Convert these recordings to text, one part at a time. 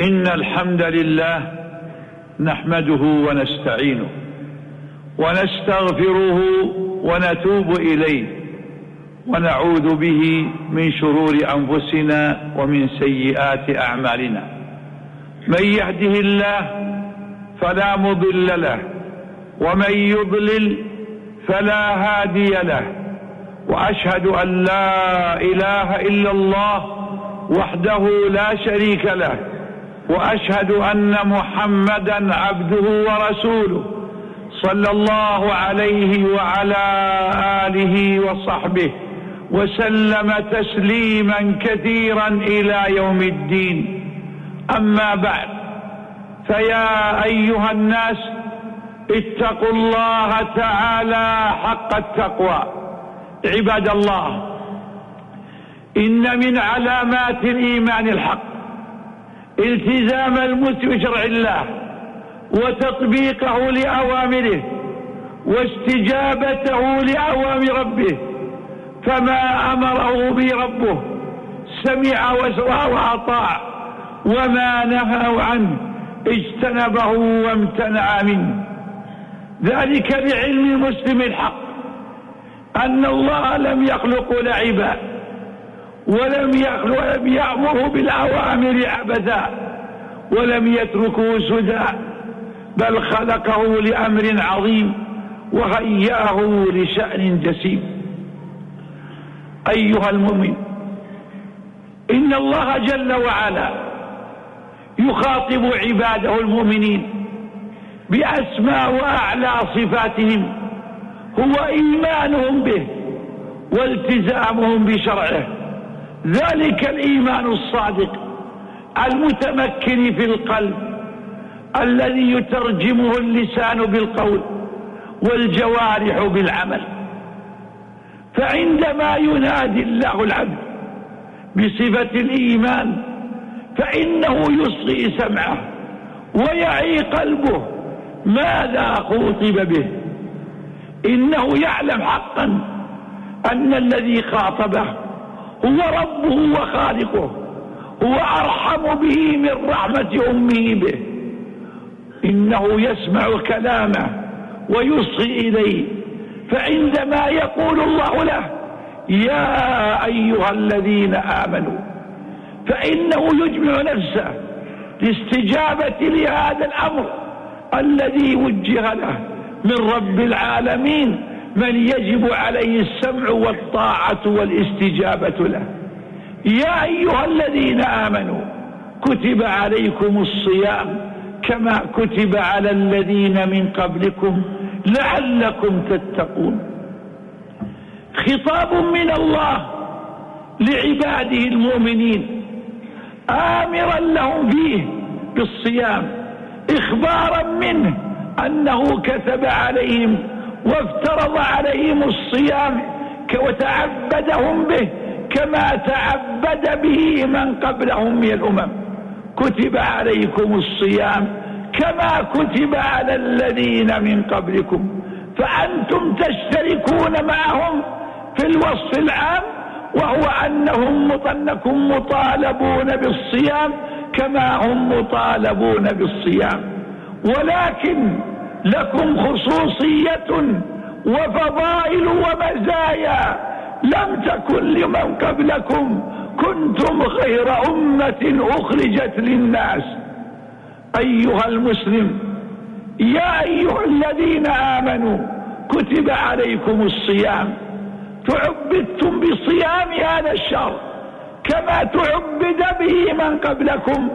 إن الحمد لله نحمده ونستعينه ونستغفره ونتوب إليه ونعوذ به من شرور أنفسنا ومن سيئات أعمالنا. من يهده الله فلا مضل له ومن يضلل فلا هادي له وأشهد أن لا إله إلا الله وحده لا شريك له وأشهد أن محمدا عبده ورسوله صلى الله عليه وعلى آله وصحبه وسلم تسليما كثيرا إلى يوم الدين. أما بعد فيا أيها الناس اتقوا الله تعالى حق التقوى. عباد الله إن من علامات الإيمان الحق. التزام المسلم بشرع الله وتطبيقه لأوامره واستجابته لأوامر ربه فما أمره به ربه سمع وأطاع وما نهى عنه اجتنبه وامتنع منه. ذلك لعلم المسلم الحق أن الله لم يخلق لعبا. ولم يأمره بالأوامر عبثا ولم يتركه سدى بل خلقه لأمر عظيم وهيأه لشأن جسيم. أيها المؤمن إن الله جل وعلا يخاطب عباده المؤمنين بأسمى وأعلى صفاتهم هو إيمانهم به والتزامهم بشرعه. ذلك الإيمان الصادق المتمكن في القلب الذي يترجمه اللسان بالقول والجوارح بالعمل. فعندما ينادي الله العبد بصفة الإيمان فإنه يصغي سمعه ويعي قلبه ماذا خوطب به. إنه يعلم حقا أن الذي خاطبه هو ربه وخالقه هو أرحم به من رحمة أمه به. إنه يسمع كلامه ويصغي إليه. فعندما يقول الله له يا أيها الذين آمنوا فإنه يجمع نفسه لاستجابة لهذا الأمر الذي وجه له من رب العالمين. من يجب عليه السمع والطاعة والاستجابة له. يا أيها الذين آمنوا كتب عليكم الصيام كما كتب على الذين من قبلكم لعلكم تتقون. خطاب من الله لعباده المؤمنين آمرا لهم فيه بالصيام إخبارا منه أنه كتب عليهم وافترض عليهم الصيام وتعبدهم به كما تعبد به من قبلهم من الأمم. كتب عليكم الصيام كما كتب على الذين من قبلكم. فأنتم تشتركون معهم في الوصف العام وهو أنهم أنكم مطالبون بالصيام كما هم مطالبون بالصيام. ولكن لكم خصوصية وفضائل ومزايا. لم تكن لمن قبلكم كنتم خير أمة أخرجت للناس. أيها المسلم يا أيها الذين آمنوا كتب عليكم الصيام. تعبدتم بصيام هذا الشهر كما تعبد به من قبلكم.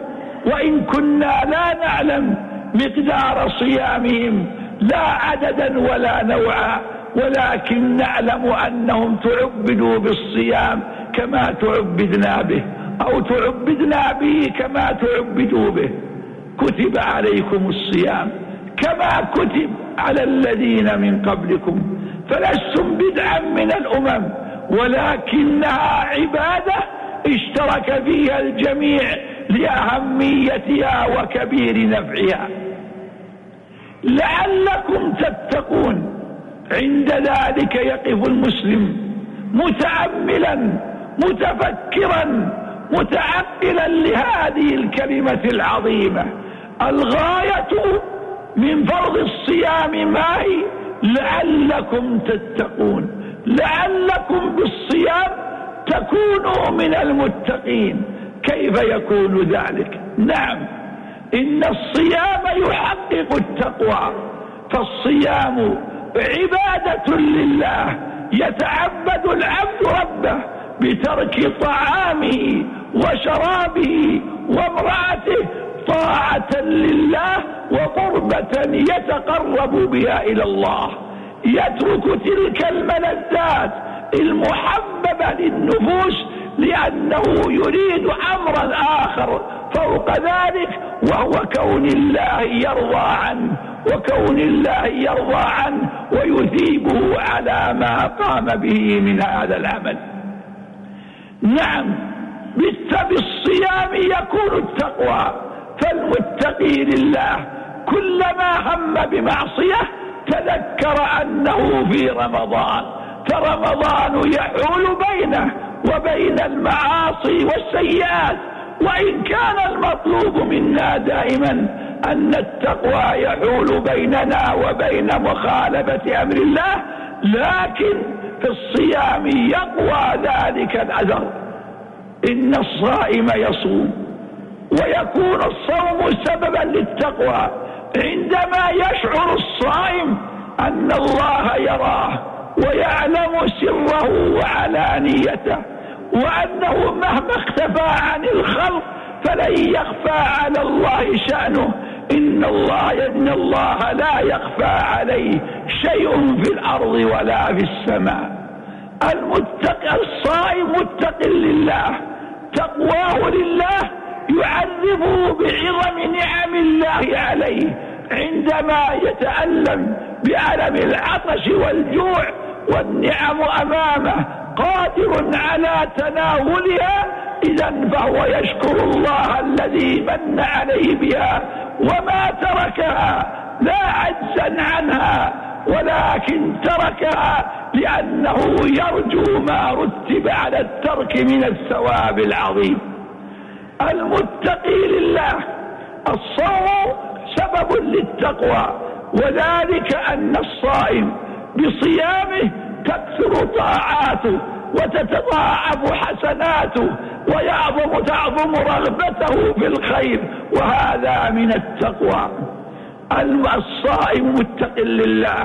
وإن كنا لا نعلم مقدار صيامهم لا عددا ولا نوعا ولكن نعلم أنهم تعبدوا بالصيام كما تعبدنا به أو تعبدنا به كما تعبدوا به. كتب عليكم الصيام كما كتب على الذين من قبلكم. فلستم بدعا من الأمم ولكنها عبادة اشترك فيها الجميع لأهميتها وكبير نفعها. لعلكم تتقون. عند ذلك يقف المسلم متأملا متفكرا متعقلا لهذه الكلمة العظيمة. الغاية من فرض الصيام ما هي لعلكم تتقون. لعلكم بالصيام تكونوا من المتقين. كيف يكون ذلك؟ نعم. إن الصيام يحقق التقوى. فالصيام عبادة لله. يتعبد العبد ربه بترك طعامه وشرابه وامرأته طاعة لله وقربة يتقرب بها إلى الله. يترك تلك الملذات المحببة للنفوس لأنه يريد أمرا آخر فوق ذلك وهو كون الله يرضى عنه وكون الله يرضى عنه ويثيبه على ما قام به من هذا العمل. نعم بالصيام يكون التقوى فالمتقي لله كلما هم بمعصية تذكر أنه في رمضان فرمضان يحول بينه وبين المعاصي والسيئات وإن كان المطلوب منا دائما أن التقوى يحول بيننا وبين مخالفة أمر الله لكن في الصيام يقوى ذلك الأثر إن الصائم يصوم ويكون الصوم سببا للتقوى. عندما يشعر الصائم أن الله يراه ويعلم سره وعلانيته وأنه مهما اختفى عن الخلق فلن يخفى على الله شأنه. إن الله إن الله لا يخفى عليه شيء في الأرض ولا في السماء. المتقي الصائم متق لله تقواه لله يعذبه بعظم نعم الله عليه. عندما يتألم بألم العطش والجوع والنعم أمامه قادر على تناولها إذا فهو يشكر الله الذي من عليه بها وما تركها لا عجزا عنها ولكن تركها لأنه يرجو ما رتب على الترك من الثواب العظيم. المتقي لله الصوم سبب للتقوى وذلك أن الصائم بصيامه تكثر طاعاته وتتضاعف حسناته ويعظم تعظم رغبته في الخير وهذا من التقوى. الصائم متق لله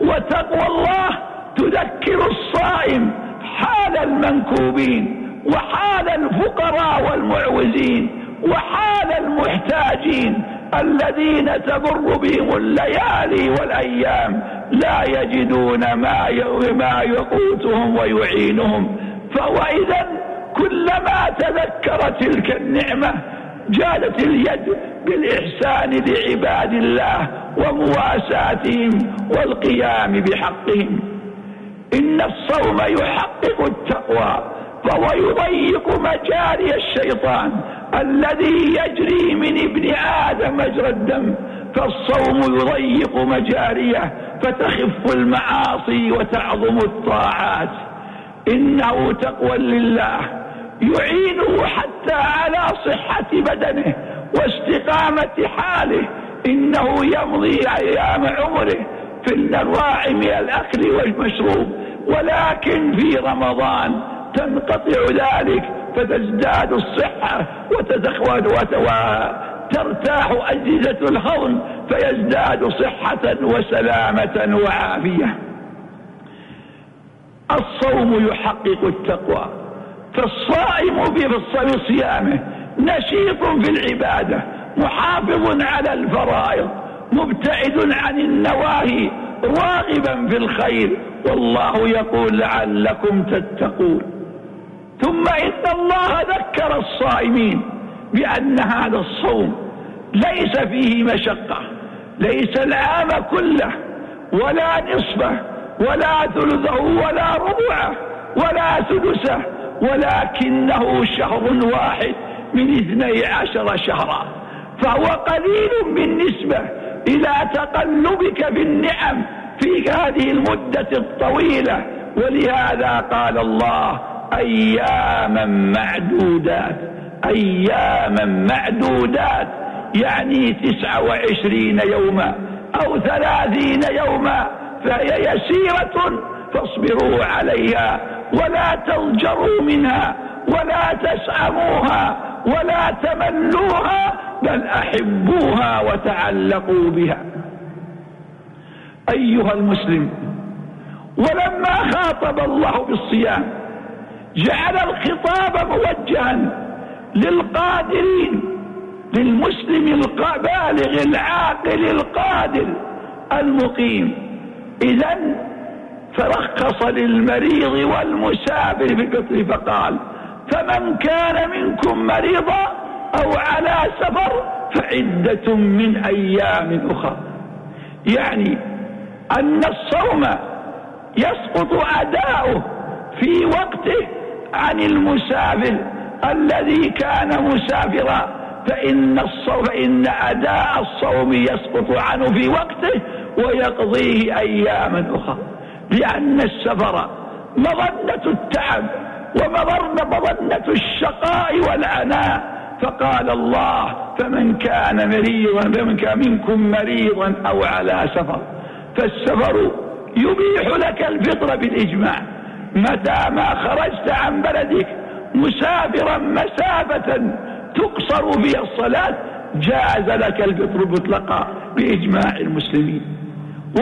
وتقوى الله تذكر الصائم حال المنكوبين وحال الفقراء والمعوزين وحال المحتاجين الذين تمر بهم الليالي والأيام لا يجدون ما ما يقوتهم ويعينهم. فهو اذا كلما تذكر تلك النعمة جادت اليد بالإحسان لعباد الله ومواساتهم والقيام بحقهم. إن الصوم يحقق التقوى فهو يضيق مجاري الشيطان الذي يجري من ابن آدم مجرى الدم فالصوم يضيق مجاريه فتخف المعاصي وتعظم الطاعات. إنه تقوى لله يعينه حتى على صحة بدنه واستقامة حاله. إنه يمضي أيام عمره في الأنواع من الأكل والمشروب ولكن في رمضان تنقطع ذلك فتزداد الصحة وتتخوض وترتاح أجهزة الهضم فيزداد صحة وسلامة وعافية. الصوم يحقق التقوى. فالصائم في صيامه نشيط في العبادة محافظ على الفرائض مبتعد عن النواهي راغبا في الخير. والله يقول لعلكم تتقون. ثم إن الله ذكر الصائمين بأن هذا الصوم ليس فيه مشقة ليس العام كله ولا نصفه ولا ثلثه ولا ربعه ولا سدسه ولكنه شهر واحد من اثني عشر شهرا. فهو قليل بالنسبة إلى تقلبك في النعم في هذه المدة الطويلة. ولهذا قال الله أياما معدودات أياما معدودات يعني تسعة وعشرين يوما أو ثلاثين يوما فهي يسيرة فاصبروا عليها ولا تضجروا منها ولا تسأموها ولا تملوها بل أحبوها وتعلقوا بها. أيها المسلم ولما خاطب الله بالصيام جعل الخطاب موجها للقادرين للمسلم البالغ العاقل القادر المقيم. إذا فرخص للمريض والمسافر في الفطر فقال فمن كان منكم مريضا أو على سفر فعدة من أيام أخرى. يعني أن الصوم يسقط أداؤه في وقته عن المسافر الذي كان مسافرا فإن الصوم فإن أداء الصوم يسقط عنه في وقته ويقضيه أياما أخرى. لأن السفر مظنة التعب ومظنة الشقاء والعناء فقال الله فمن كان مريضا فمن كان منكم مريضا أو على سفر فالسفر يبيح لك الفطر بالإجماع. متى ما خرجت عن بلدك مسافرا مسافة تقصر فيها الصلاة جاز لك الفطر مطلقا بإجماع المسلمين.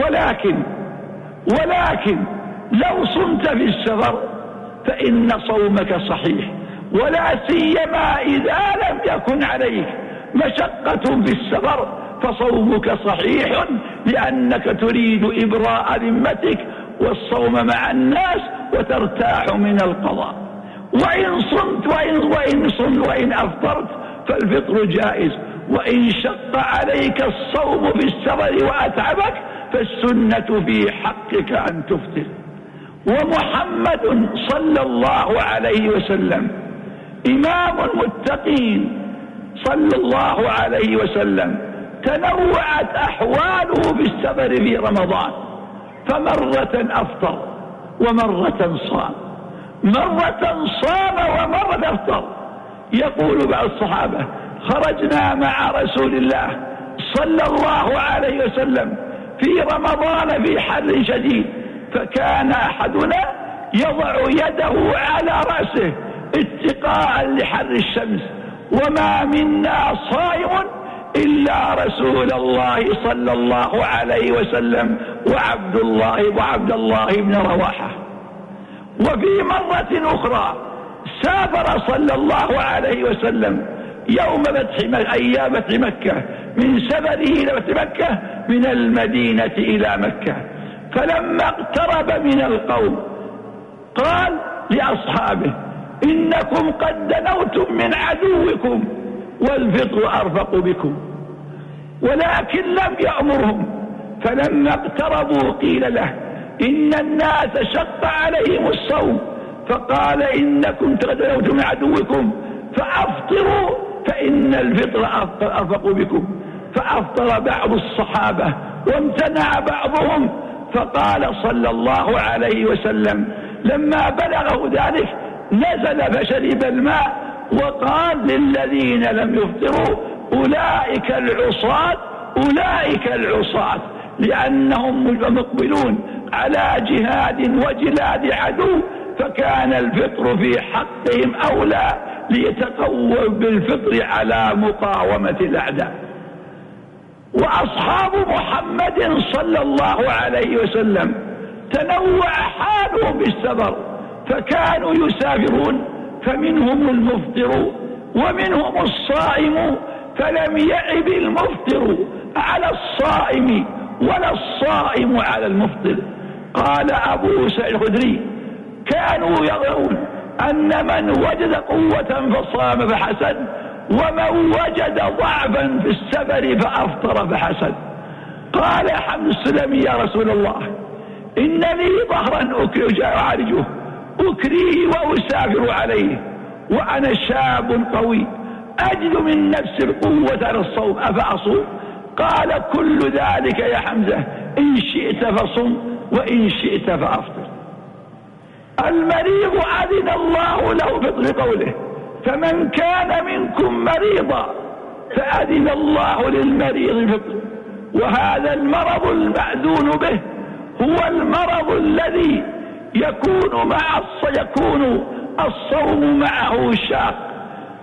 ولكن ولكن لو صمت في السفر فإن صومك صحيح ولا سيما إذا لم يكن عليك مشقة في السفر فصومك صحيح لأنك تريد إبراء ذمتك والصوم مع الناس وترتاح من القضاء. وإن صمت وإن, وإن صمت وإن أفطرت فالفطر جائز. وإن شق عليك الصوم في السفر وأتعبك فالسنة في حقك أن تفطر. ومحمد صلى الله عليه وسلم إمام المتقين صلى الله عليه وسلم تنوعت أحواله بالسفر في رمضان. فمرة أفطر ومرة صام. مرة صام ومرة أفطر. يقول بعض الصحابة خرجنا مع رسول الله صلى الله عليه وسلم في رمضان في حر شديد فكان أحدنا يضع يده على رأسه اتقاء لحر الشمس. وما منا صائم إلا رسول الله صلى الله عليه وسلم. وعبد الله وعبد الله بن رواحة. وفي مرة أخرى سافر صلى الله عليه وسلم يوم فتح أيام فتح مكة. من سفره إلى فتح مكة من المدينة إلى مكة. فلما اقترب من القوم قال لأصحابه إنكم قد دنوتم من عدوكم والفطر أرفق بكم ولكن لم يأمرهم. فلما اقتربوا قيل له إن الناس شق عليهم الصوم. فقال إنكم تغدنوتم من عدوكم. فأفطروا فإن الفطر أرفق بكم. فأفطر بعض الصحابة وامتنع بعضهم. فقال صلى الله عليه وسلم لما بلغه ذلك نزل فشرب الماء وقال للذين لم يفطروا أولئك العصاة أولئك العصاة. لأنهم مقبلون على جهاد وجلاد عدو فكان الفطر في حقهم أولى ليتقووا بالفطر على مقاومة الأعداء. وأصحاب محمد صلى الله عليه وسلم تنوع حالهم بالسفر فكانوا يسافرون فمنهم المفطر ومنهم الصائم فلم يعب المفطر على الصائم ولا الصائم على المفطر. قال أبو سعيد الخدري كانوا يرون أن من وجد قوة فصام فحسن ومن وجد ضعفا في السفر فأفطر فحسن قال حمد السلمي يا رسول الله إن لي ظهرا أعالجه أكريه وأسافر عليه وأنا شاب قوي أجد من نفس القوة على الصوم أفأصوم؟ قال كل ذلك يا حمزة. إن شئت فصم وإن شئت فأفطر. المريض أذن الله له بطل قوله. فمن كان منكم مريضا فأذن الله للمريض بطل وهذا المرض المأذون به هو المرض الذي يكون مع يكون الصوم معه شاق.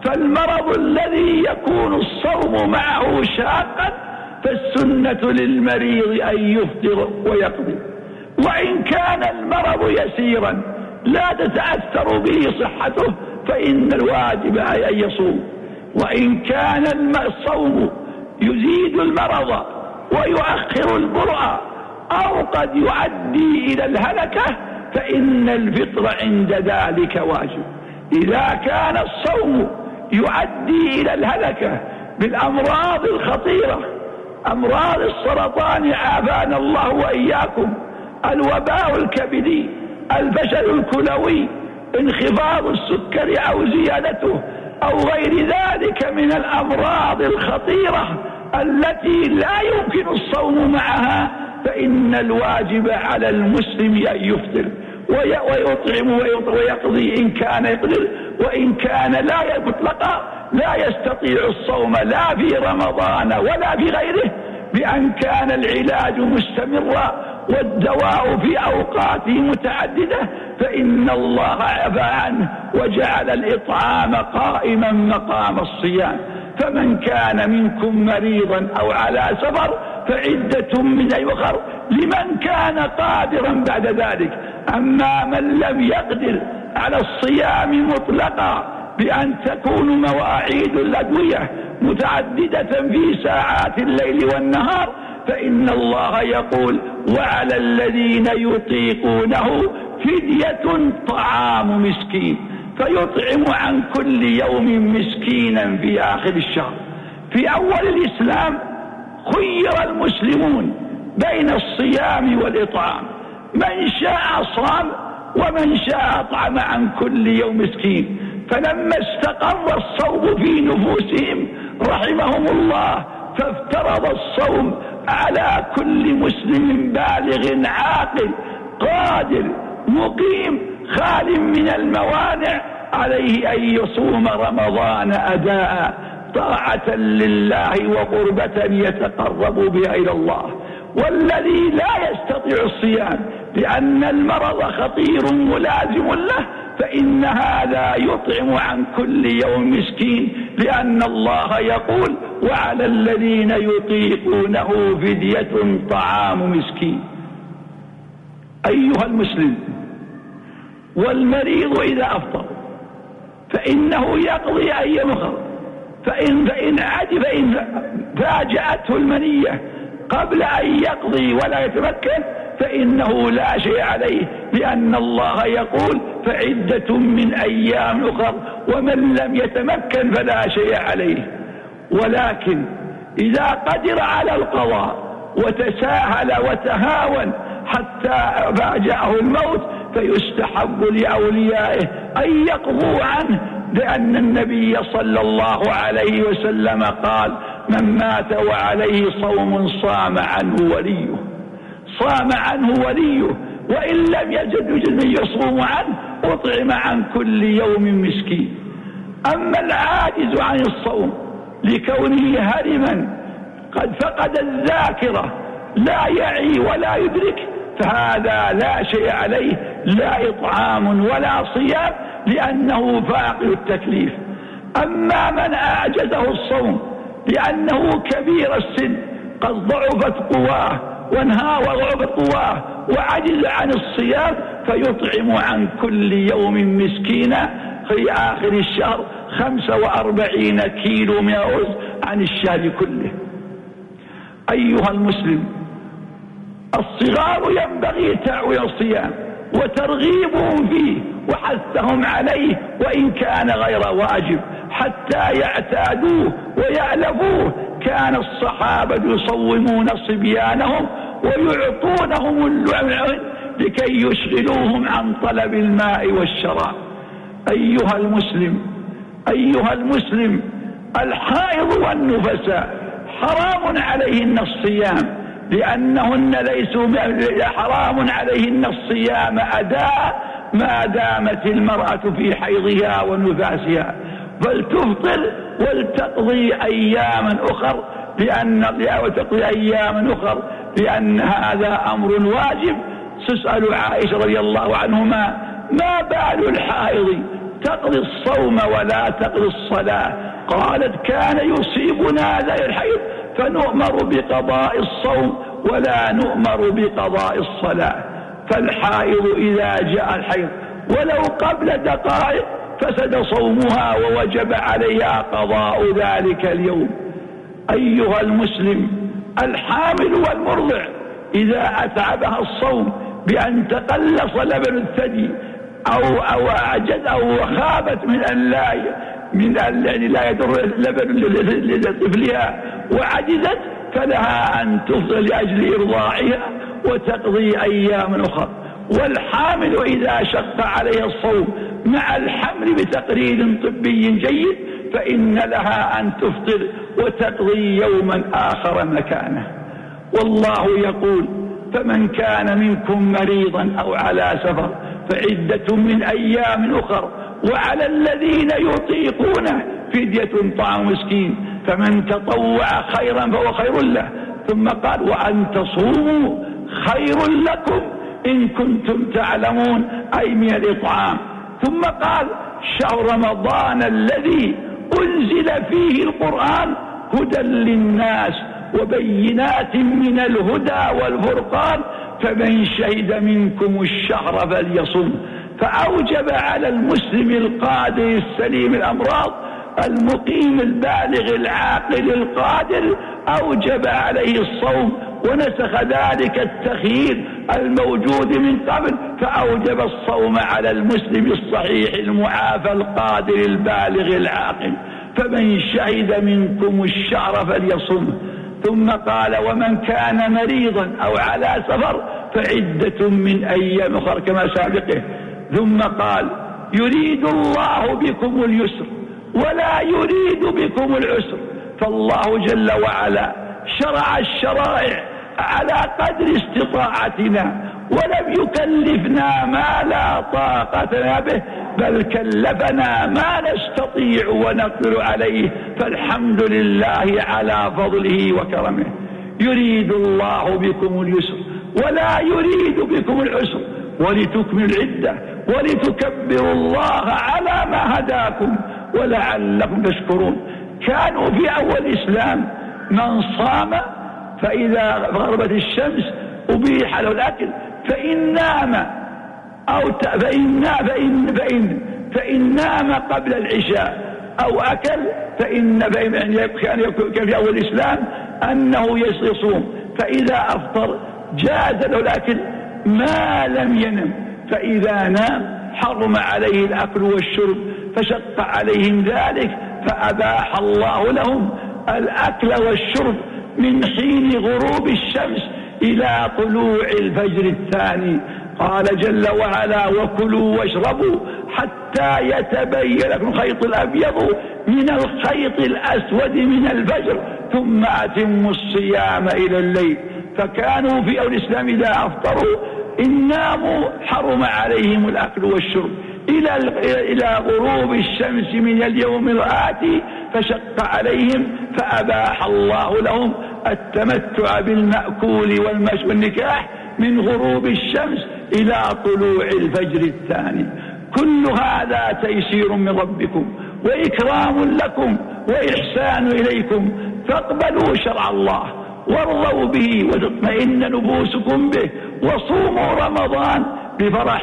فالمرض الذي يكون الصوم معه شاقا فالسنة للمريض أن يفطر ويقضي. وإن كان المرض يسيرا لا تتأثر به صحته فإن الواجب أن يصوم. وإن كان الصوم يزيد المرض ويؤخر البرء أو قد يؤدي إلى الهلكة فإن الفطر عند ذلك واجب. إذا كان الصوم يؤدي إلى الهلكة بالأمراض الخطيرة أمراض السرطان عافانا الله وإياكم. الوباء الكبدي الفشل الكلوي انخفاض السكر أو زيادته أو غير ذلك من الأمراض الخطيرة التي لا يمكن الصوم معها فإن الواجب على المسلم أن يفطر ويطعم ويقضي إن كان يقدر وإن كان لا مطلقا لا يستطيع الصوم لا في رمضان ولا في غيره بأن كان العلاج مستمرا والدواء في أوقاته متعددة فإن الله عفى عنه وجعل الإطعام قائما مقام الصيام. فمن كان منكم مريضا أو على سفر فعدة من أيخر لمن كان قادرا بعد ذلك. أما من لم يقدر على الصيام مطلقا بأن تكون مواعيد الأدوية متعددة في ساعات الليل والنهار فإن الله يقول وعلى الذين يطيقونه فدية طعام مسكين فيطعم عن كل يوم مسكينا في آخر الشهر. في أول الإسلام خير المسلمون بين الصيام والإطعام من شاء صام ومن شاء أطعم عن كل يوم مسكين. فلما استقر الصوم في نفوسهم رحمهم الله فافترض الصوم على كل مسلم بالغ عاقل قادر مقيم خال من الموانع عليه أن يصوم رمضان أداء طاعة لله وقربة يتقرب بها إلى الله. والذي لا يستطيع الصيام لأن المرض خطير ملازم له فإن هذا يطعم عن كل يوم مسكين لأن الله يقول وعلى الذين يطيقونه فدية طعام مسكين. أيها المسلم والمريض إذا أفطر فإنه يقضي أي مخر فإن, فإن فإن فاجأته المنية قبل أن يقضي ولا يتمكن فإنه لا شيء عليه لأن الله يقول فعدة من أيام أخر ومن لم يتمكن فلا شيء عليه. ولكن إذا قدر على القضاء وتساهل وتهاون حتى فاجأه الموت فيستحب لأوليائه أن يقضوا عنه لأن النبي صلى الله عليه وسلم قال من مات وعليه صوم صام عنه وليه. صام عنه وليه وإن لم يجد يجد من يصوم عنه أطعم عن كل يوم مسكين. أما العاجز عن الصوم لكونه هرما قد فقد الذاكرة لا يعي ولا يدرك فهذا لا شيء عليه لا إطعام ولا صيام لأنه فاقد التكليف. أما من أعجزه الصوم لأنه كبير السن قد ضعفت قواه وانهار قواه وعجز عن الصيام فيطعم عن كل يوم مسكينا في آخر الشهر خمسة وأربعين كيلو من الرز عن الشهر كله. أيها المسلم الصغار ينبغي تعويل الصيام وترغيبهم فيه وحثهم عليه وإن كان غير واجب حتى يعتادوه ويألفوه كان الصحابة يصومون صبيانهم ويعطونهم اللعن لكي يشغلوهم عن طلب الماء والشراب. أيها المسلم أيها المسلم الحائض والنفساء حرام عليهن الصيام لأنهن ليسوا حرام عليهن الصيام أداء ما دامت المرأة في حيضها ونفاسها. فلتفطر ولتقضي أياما أخر لأن وتقضي أياما أخر لأن هذا أمر واجب. تسأل عائشة رضي الله عنهما ما بال الحائض تقضي الصوم ولا تقضي الصلاة؟ قالت كان يصيبنا ذا الحيض فنؤمر بقضاء الصوم ولا نؤمر بقضاء الصلاة. فالحائض إذا جاء الحيض ولو قبل دقائق فسد صومها ووجب عليها قضاء ذلك اليوم. أيها المسلم الحامل والمرضع إذا أتعبها الصوم بأن تقلص لبن الثدي أو أو أعجز أو خابت من أن لا من أن يعني لا يدر لبن لطفلها وعجزت فلها أن تفضل لأجل إرضاعها وتقضي أيام أخرى. والحامل إذا شق عليها الصوم مع الحمل بتقرير طبي جيد فإن لها أن تفطر وتقضي يوما آخر مكانه. والله يقول فمن كان منكم مريضا أو على سفر فعدة من أيام أخر وعلى الذين يطيقونه فدية طعام مسكين فمن تطوع خيرا فهو خير له. ثم قال وأن تصوموا خير لكم إن كنتم تعلمون أي من الإطعام. ثم قال شهر رمضان الذي أنزل فيه القرآن هدى للناس وبينات من الهدى والفرقان فمن شهد منكم الشهر فليصم. فأوجب على المسلم القادر السليم الأمراض المقيم البالغ العاقل القادر أوجب عليه الصوم ونسخ ذلك التخيير الموجود من قبل فأوجب الصوم على المسلم الصحيح المعافى القادر البالغ العاقل. فمن شهد منكم الشهر فليصم. ثم قال ومن كان مريضا أو على سفر فعدة من أيام أخر كما سابقه. ثم قال يريد الله بكم اليسر ولا يريد بكم العسر. فالله جل وعلا شرع الشرائع على قدر استطاعتنا ولم يكلفنا ما لا طاقة لنا به بل كلفنا ما نستطيع ونقدر عليه فالحمد لله على فضله وكرمه. يريد الله بكم اليسر ولا يريد بكم العسر ولتكملوا العدة ولتكبروا الله على ما هداكم ولعلكم تشكرون. كانوا في أول الإسلام من صام فإذا غربت الشمس أبيح له الأكل فإن نام أو فإن فإن فإن فإن نام قبل العشاء أو أكل فإن فإن كان كان في أول الإسلام أنه يصوم. فإذا أفطر جاز له الأكل ما لم ينم. فإذا نام حرم عليه الأكل والشرب فشق عليهم ذلك فأباح الله لهم الأكل والشرب من حين غروب الشمس إلى طلوع الفجر الثاني. قال جل وعلا وكلوا واشربوا حتى يتبين لكم الخيط الأبيض من الخيط الأسود من الفجر ثم أتموا الصيام إلى الليل. فكانوا في أول الإسلام إذا أفطروا إن ناموا حرم عليهم الأكل والشرب. إلى إلى غروب الشمس من اليوم الآتي فشق عليهم فأباح الله لهم التمتع بالمأكول والنكاح من غروب الشمس إلى طلوع الفجر الثاني. كل هذا تيسير من ربكم وإكرام لكم وإحسان إليكم. فاقبلوا شرع الله وارضوا به وتطمئن نفوسكم به وصوموا رمضان بفرح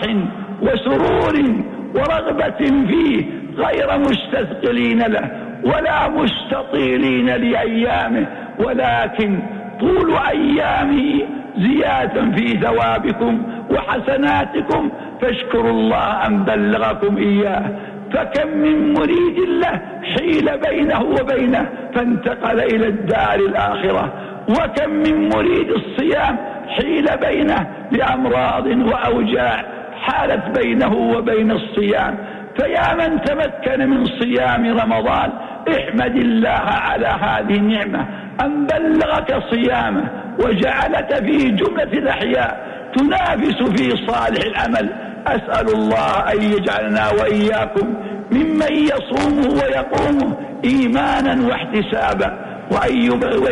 وسرور ورغبة فيه غير مستثقلين له ولا مستطيلين لأيامه ولكن طول أيامه زيادة في ثوابكم وحسناتكم. فاشكروا الله أن بلغكم إياه. فكم من مريد له حيل بينه وبينه فانتقل إلى الدار الآخرة. وكم من مريد الصيام حيل بينه بأمراض وأوجاع حالت بينه وبين الصيام. فيا من تمكن من صيام رمضان احمد الله على هذه النعمة. أن بلغك صيامه وجعلك في جملة الأحياء تنافس في صالح العمل. أسأل الله أن يجعلنا وإياكم ممن يصومه ويقومه إيمانا واحتسابا وأن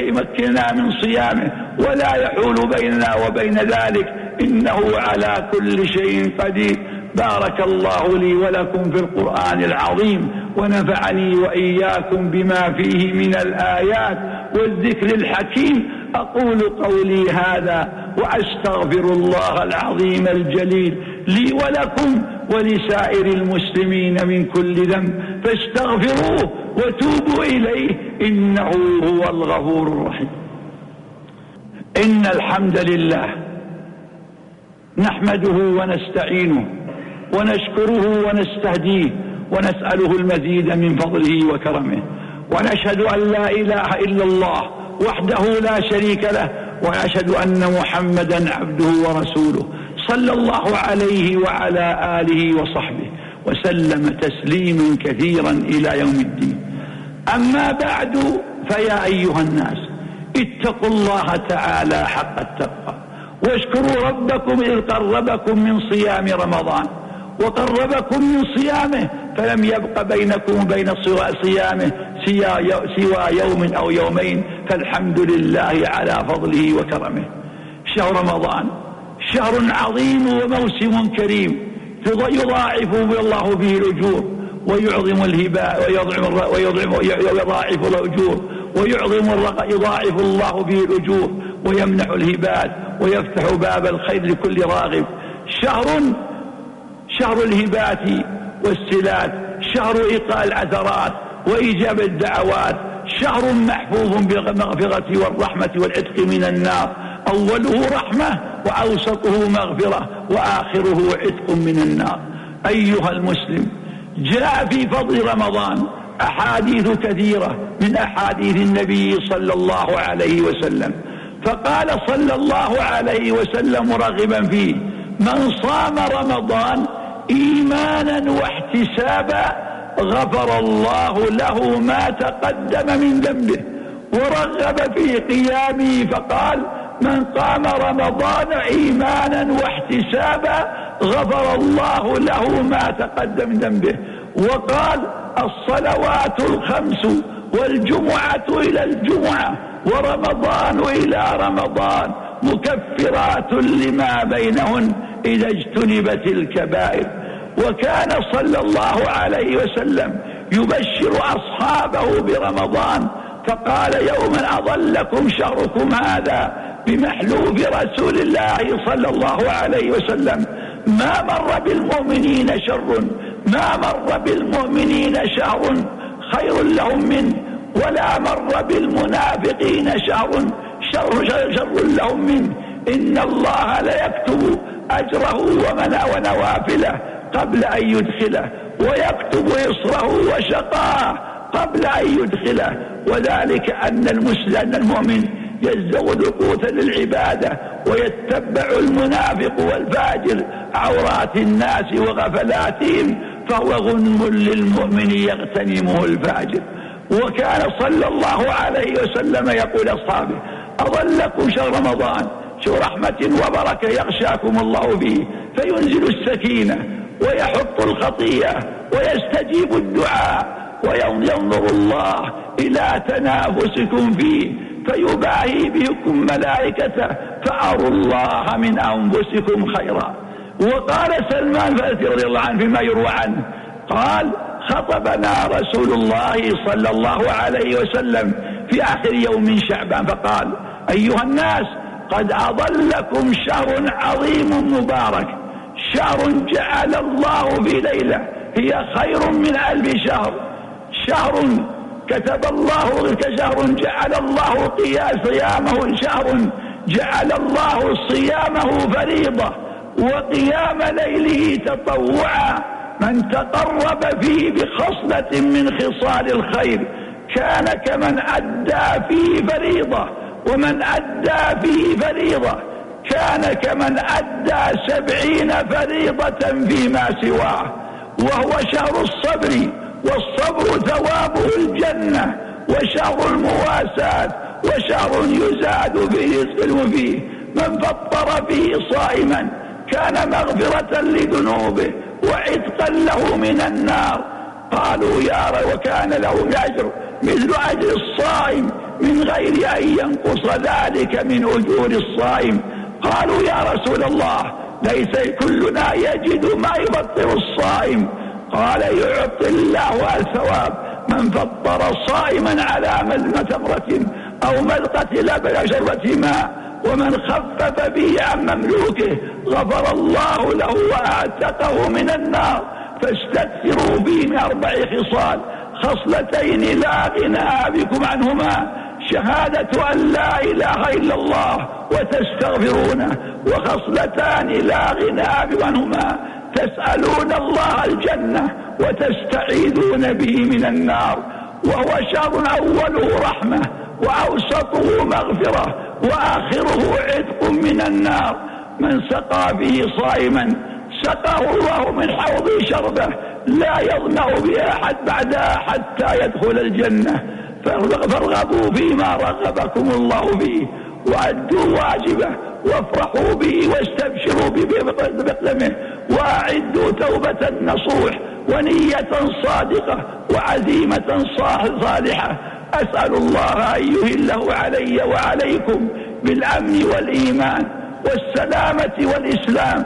يمكننا من صيامه. ولا يحول بيننا وبين ذلك إنه على كل شيء قدير. بارك الله لي ولكم في القرآن العظيم ونفعني وإياكم بما فيه من الآيات والذكر الحكيم. أقول قولي هذا وأستغفر الله العظيم الجليل لي ولكم ولسائر المسلمين من كل ذنب. فاستغفروه وتوبوا إليه إنه هو الغفور الرحيم. إن الحمد لله نحمده ونستعينه ونشكره ونستهديه ونسأله المزيد من فضله وكرمه. ونشهد أن لا إله إلا الله وحده لا شريك له وأشهد أن محمدا عبده ورسوله صلى الله عليه وعلى آله وصحبه وسلم تسليما كثيرا إلى يوم الدين. أما بعد فيا أيها الناس اتقوا الله تعالى حق التقوى. واشكروا ربكم إذ قربكم من صيام رمضان. وقربكم من صيامه فلم يبق بينكم وبين صيامه سوى يوم أو يومين فالحمد لله على فضله وكرمه. شهر رمضان شهر عظيم وموسم كريم يضاعف الله به الأجور ويعظم الهباء ويضعم ويضعم ويضاعف الأجور ويعظم يضاعف الله به الأجور ويمنح الهبات ويفتح باب الخير لكل راغب. شهر شهر الهبات والسلات شهر إيقاء العثرات وإجابة الدعوات شهر محفوظ بالمغفرة والرحمة والعتق من النار. أوله رحمة وأوسطه مغفرة وآخره عتق من النار. أيها المسلم جاء في فضل رمضان أحاديث كثيرة من أحاديث النبي صلى الله عليه وسلم. فقال صلى الله عليه وسلم مرغبا فيه من صام رمضان إيمانا واحتسابا غفر الله له ما تقدم من ذنبه ورغب في قيامه فقال من قام رمضان إيمانا واحتسابا غفر الله له ما تقدم من ذنبه. وقال الصلوات الخمس والجمعة إلى الجمعة ورمضان إلى رمضان مكفرات لما بينهن إذا اجتنبت الكبائر. وكان صلى الله عليه وسلم يبشر أصحابه برمضان فقال يوما أظلكم شهركم هذا بمحلوب رسول الله صلى الله عليه وسلم. ما مر بالمؤمنين شر ما مر بالمؤمنين شهر خير لهم منه. ولا مر بالمنافقين شر, شر, شر لهم منه. إن الله ليكتب أجره ونوافله قبل أن يدخله ويكتب إصره وشقاه قبل أن يدخله. وذلك أن المسلم المؤمن يزود قوتا للعبادة ويتبع المنافق والفاجر عورات الناس وغفلاتهم فهو غنم للمؤمن يغتنمه الفاجر. وكان صلى الله عليه وسلم يقول أصحابه أظلكم شهر رمضان شهر رحمة وبركة يغشاكم الله فيه فينزل السكينة ويحط الخطيئة ويستجيب الدعاء وينظر الله إلى تنافسكم فيه فيباهي بكم ملائكته فأروا الله من أنفسكم خيرا. وقال سلمان فارسي رضي الله عنه فيما يروى عنه قال خطبنا رسول الله صلى الله عليه وسلم في آخر يوم من شعبان فقال أيها الناس قد أضلكم شهر عظيم مبارك. شهر جعل الله في ليلة هي خير من ألف شهر. شهر كتب الله كشهر جعل الله صيامه شهر جعل الله صيامه فريضة وقيام ليله تطوعا. من تقرب فيه بخصلة من خصال الخير كان كمن أدى فيه فريضة ومن أدى فيه فريضة كان كمن أدى سبعين فريضة فيما سواه وهو شهر الصبر والصبر ثوابه الجنة وشهر المواساة وشهر يزاد فيه رزق فيه من فطر فيه صائما كان مغفرة لذنوبه وعتقا له من النار. قالوا يا رب وكان له أجر مثل أجر الصائم من غير أن ينقص ذلك من أجور الصائم. قالوا يا رسول الله ليس كلنا يجد ما يفطر الصائم. قال يعطي الله الثواب من فطر صائما على ملمة تمرة أو ملقة لبن شربة ماء. ومن خفف به عن مملوكه غفر الله له واعتقه من النار فاستكثروا به من أربع خصال خصلتين لا غنى بكم عنهما شهادة أن لا إله إلا الله وتستغفرونه وخصلتان لا غنى عنهما تسألون الله الجنة وتستعيذون به من النار وهو شر أوله رحمة وأوسطه مغفرة وآخره عتق من النار. من سقى به صائما سقاه الله من حوض شربه. لا يظمأ بها أحد بعدها حتى يدخل الجنة. فارغبوا فيما رغبكم الله فيه وأدوا واجبه وافرحوا به واستبشروا بقدمه وأعدوا توبة نصوح ونية صادقة وعزيمة صالحة. أسأل الله أن يهله علي وعليكم بالأمن والإيمان والسلامة والإسلام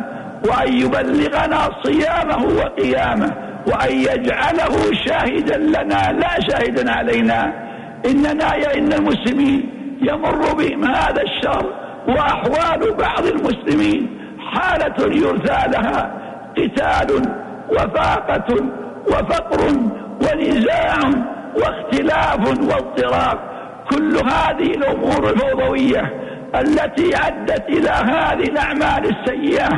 وأن يبلغنا صيامه وقيامه وأن يجعله شاهدا لنا لا شاهدا علينا. إننا يا إن المسلمين يمر بهم هذا الشر وأحوال بعض المسلمين حالة يرثى لها قتال وفاقة وفقر ونزاع واختلاف واضطراب. كل هذه الأمور الفوضوية التي أدت إلى هذه الأعمال السيئة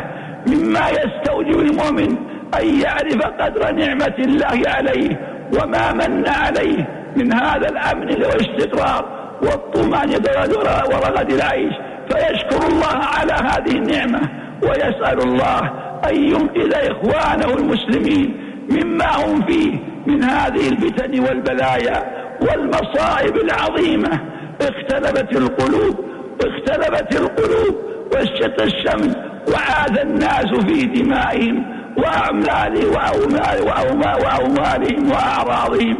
مما يستوجب المؤمن أن يعرف قدر نعمة الله عليه وما من عليه من هذا الأمن والاستقرار والطمأنينة ورغد العيش. فيشكر الله على هذه النعمة ويسأل الله أن ينقذ إخوانه المسلمين مما هم فيه من هذه الفتن والبلايا والمصائب العظيمة. اختلفت القلوب اختلفت القلوب واشتت الشمس وعاد الناس في دمائهم وأعمالهم وأموالهم وأعراضهم.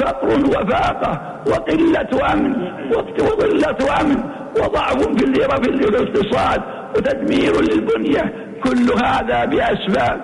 فقر وفاقة وقلة أمن وقلة أمن وضعف في الاقتصاد وتدمير للبنية. كل هذا بأسباب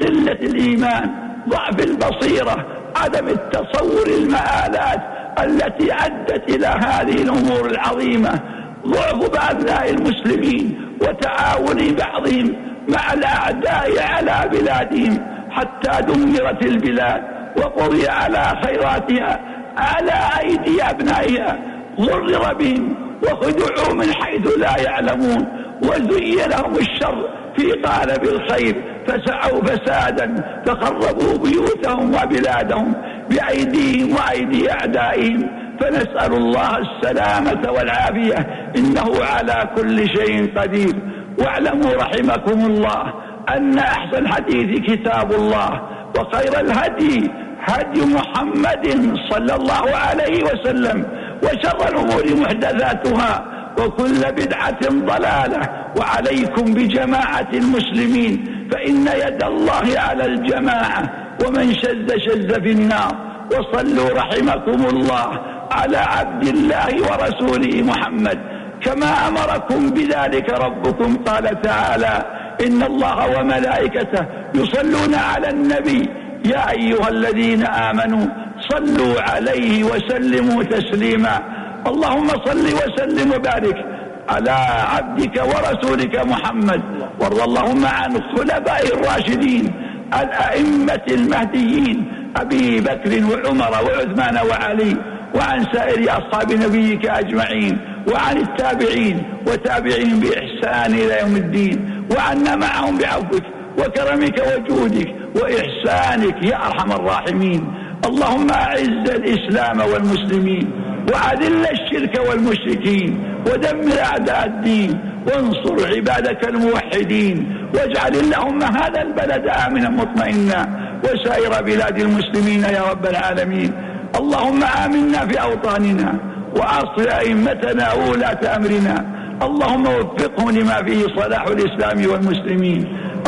قلة الإيمان. ضعف البصيرة عدم التصور المآلات التي أدت إلى هذه الأمور العظيمة. ضعف بأبناء المسلمين وتعاون بعضهم مع الأعداء على بلادهم حتى دمرت البلاد وقضي على خيراتها على أيدي أبنائها. غرر بهم وخدعوا من حيث لا يعلمون. وزين لهم الشر في قالب الخير فسعوا فسادا فخربوا بيوتهم وبلادهم بأيديهم وأيدي أعدائهم. فنسأل الله السلامة والعافية إنه على كل شيء قدير. واعلموا رحمكم الله أن أحسن حديث كتاب الله وخير الهدي هدي محمد صلى الله عليه وسلم وشر الأمور محدثاتها وكل بدعة ضلالة وعليكم بجماعة المسلمين فإن يد الله على الجماعة ومن شذ شذ في النار. وصلوا رحمكم الله على عبد الله ورسوله محمد. كما أمركم بذلك ربكم قال تعالى إن الله وملائكته يصلون على النبي. يا أيها الذين آمنوا صلوا عليه وسلموا تسليما. اللهم صل وسلم وبارك على عبدك ورسولك محمد وارض اللهم عن الخلفاء الراشدين الأئمة المهديين أبي بكر وعمر وعثمان وعلي وعن سائر أصحاب نبيك أجمعين وعن التابعين وتابعين بإحسان إلى يوم الدين وعنا معهم بعفوك وكرمك وجودك وإحسانك يا أرحم الراحمين. اللهم أعز الإسلام والمسلمين. وأذل الشرك والمشركين ودمر أعداء الدين وانصر عبادك الموحدين واجعل اللهم هذا البلد آمنا مطمئنا وسائر بلاد المسلمين يا رب العالمين. اللهم آمنا في أوطاننا وأصل أئمتنا وولاة أمرنا. اللهم وفقهم لما فيه صلاح الإسلام والمسلمين.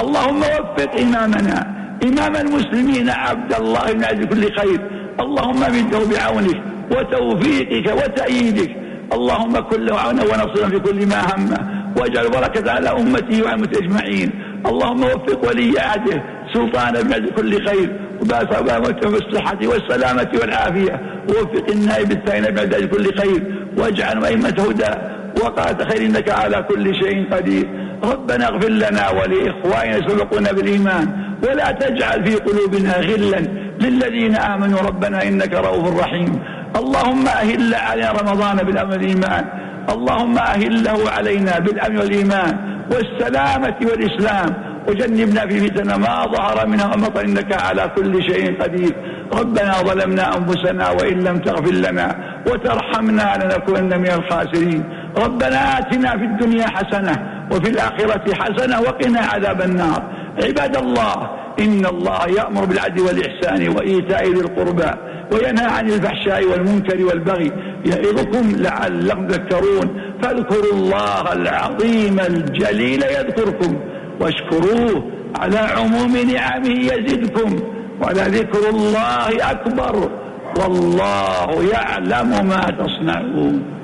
اللهم وفق إمامنا. إمام المسلمين عبد الله بن عز كل خير. اللهم مده بعونك وتوفيقك وتأييدك. اللهم كن له عونا ونصرا في كل ما همه واجعل بركة على أمته وعلى أجمعين. اللهم وفق ولي عهده سلطان بن كل خير. وباس أبامته بالصحة والسلامة والعافية. ووفق النائب الثاني بن كل خير. واجعل أئمة هدى. وقعت خير إنك على كل شيء قدير. ربنا اغفر لنا ولإخواننا سبقونا بالإيمان. ولا تجعل في قلوبنا غلا للذين آمنوا. ربنا إنك رؤوف رحيم. اللهم أهل علينا رمضان بالأمن والإيمان. اللهم أهله علينا بالأمن والإيمان والسلامة والإسلام. وجنبنا في فتن ما ظهر منها وما إنك على كل شيء قدير. ربنا ظلمنا أنفسنا وإن لم تغفر لنا وترحمنا لنكونن من الخاسرين. ربنا آتنا في الدنيا حسنة وفي الآخرة حسنة وقنا عذاب النار. عباد الله إن الله يأمر بالعدل والإحسان وإيتاء ذي القربى. وينهى عن الفحشاء والمنكر والبغي يعظكم لعلكم تذكرون. فاذكروا الله العظيم الجليل يذكركم واشكروه على عموم نعمه يزدكم ولذكر الله أكبر والله يعلم ما تصنعون.